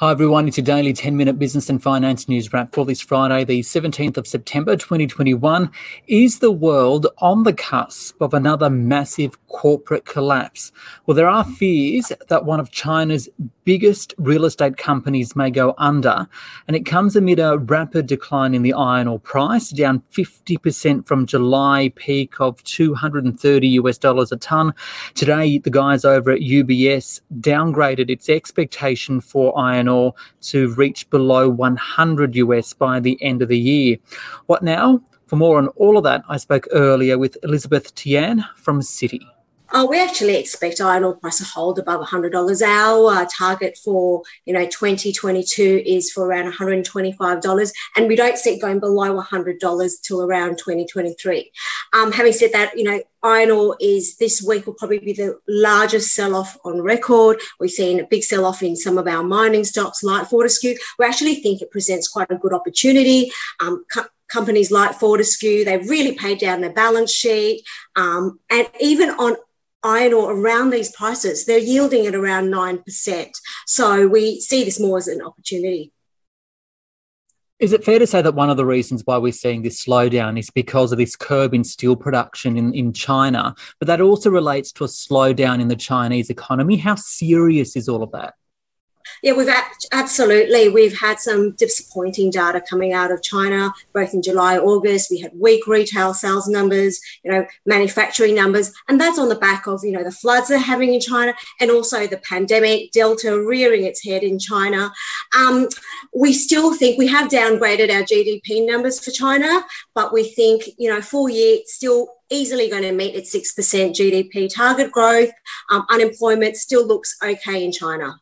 Hi everyone, it's your daily 10 minute business and finance news wrap for this Friday, the 17th of September 2021. Is the world on the cusp of another massive corporate collapse? Well, there are fears that one of China's biggest real estate companies may go under, and it comes amid a rapid decline in the iron ore price, down 50% from July peak of 230 US dollars a ton. Today, the guys over at UBS downgraded its expectation for iron to reach below 100 US by the end of the year. What now? For more on all of that, I spoke earlier with Elizabeth Tian from Citi. Uh, we actually expect iron ore price to hold above $100. Our uh, target for you know 2022 is for around $125, and we don't see it going below $100 till around 2023. Um, having said that, you know iron ore is this week will probably be the largest sell-off on record. We've seen a big sell-off in some of our mining stocks, like Fortescue. We actually think it presents quite a good opportunity. Um, companies like Fortescue, they've really paid down their balance sheet. Um, and even on iron ore around these prices, they're yielding at around 9%. So we see this more as an opportunity. Is it fair to say that one of the reasons why we're seeing this slowdown is because of this curb in steel production in, in China, but that also relates to a slowdown in the Chinese economy? How serious is all of that? Yeah, we've absolutely we've had some disappointing data coming out of China, both in July, August. We had weak retail sales numbers, you know, manufacturing numbers, and that's on the back of you know the floods they're having in China, and also the pandemic, Delta rearing its head in China. Um, we still think we have downgraded our GDP numbers for China, but we think you know full year still easily going to meet its 6% GDP target growth. Um, unemployment still looks okay in China.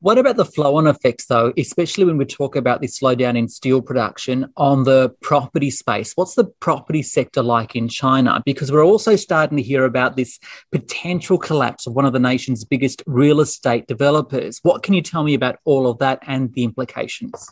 What about the flow on effects, though, especially when we talk about this slowdown in steel production on the property space? What's the property sector like in China? Because we're also starting to hear about this potential collapse of one of the nation's biggest real estate developers. What can you tell me about all of that and the implications?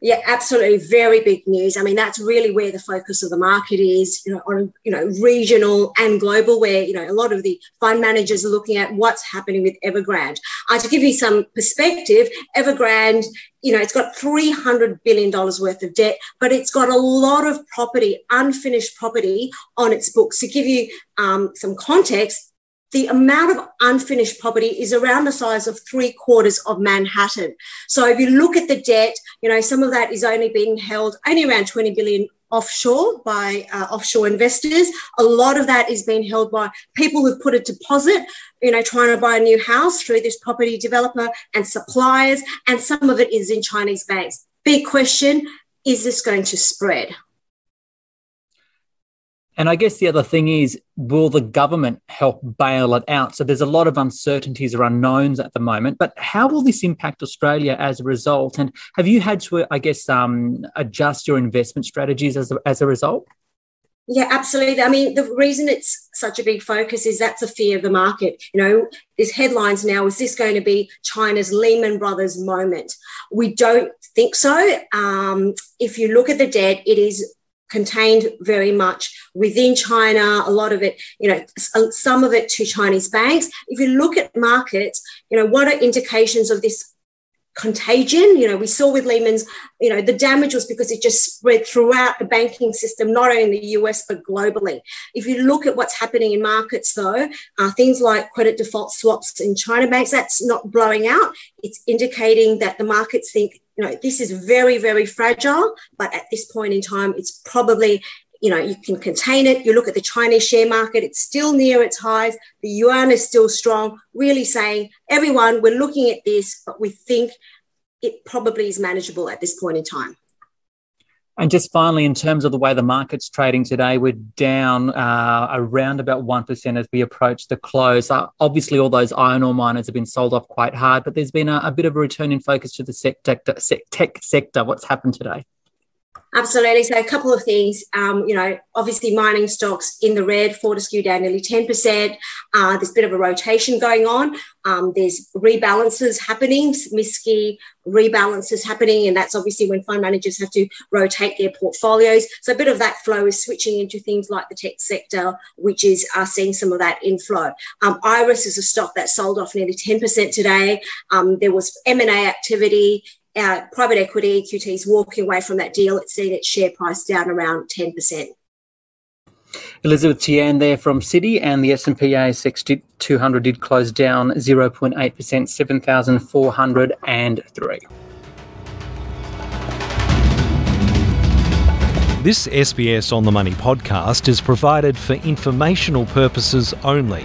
Yeah, absolutely. Very big news. I mean, that's really where the focus of the market is, you know, on, you know, regional and global, where, you know, a lot of the fund managers are looking at what's happening with Evergrande. Uh, to give you some perspective, Evergrande, you know, it's got $300 billion worth of debt, but it's got a lot of property, unfinished property on its books. To give you um, some context, the amount of unfinished property is around the size of three quarters of Manhattan. So if you look at the debt, you know, some of that is only being held only around 20 billion offshore by uh, offshore investors. A lot of that is being held by people who've put a deposit, you know, trying to buy a new house through this property developer and suppliers. And some of it is in Chinese banks. Big question, is this going to spread? And I guess the other thing is, will the government help bail it out? So there's a lot of uncertainties or unknowns at the moment. But how will this impact Australia as a result? And have you had to, I guess, um, adjust your investment strategies as a, as a result? Yeah, absolutely. I mean, the reason it's such a big focus is that's a fear of the market. You know, there's headlines now. Is this going to be China's Lehman Brothers moment? We don't think so. Um, if you look at the debt, it is contained very much within China, a lot of it, you know, uh, some of it to Chinese banks. If you look at markets, you know, what are indications of this contagion? You know, we saw with Lehman's, you know, the damage was because it just spread throughout the banking system, not only in the US, but globally. If you look at what's happening in markets, though, uh, things like credit default swaps in China banks, that's not blowing out. It's indicating that the markets think you know, this is very, very fragile, but at this point in time, it's probably, you know, you can contain it. You look at the Chinese share market, it's still near its highs. The yuan is still strong, really saying, everyone, we're looking at this, but we think it probably is manageable at this point in time. And just finally, in terms of the way the market's trading today, we're down uh, around about 1% as we approach the close. Uh, obviously, all those iron ore miners have been sold off quite hard, but there's been a, a bit of a return in focus to the tech sector. What's happened today? Absolutely. So a couple of things. Um, you know, obviously mining stocks in the red, Fortescue down nearly 10%. Uh, there's a bit of a rotation going on. Um, there's rebalances happening, MSCI rebalances happening, and that's obviously when fund managers have to rotate their portfolios. So a bit of that flow is switching into things like the tech sector, which is uh, seeing some of that inflow. Um, Iress is a stock that sold off nearly 10% today. Um, there was M&A activity uh, private equity, EQT is walking away from that deal. It's seen its share price down around 10%. Elizabeth Tian there from Citi, and the S&P ASX 200 did close down 0.8%, 7,403. This SBS On the Money podcast is provided for informational purposes only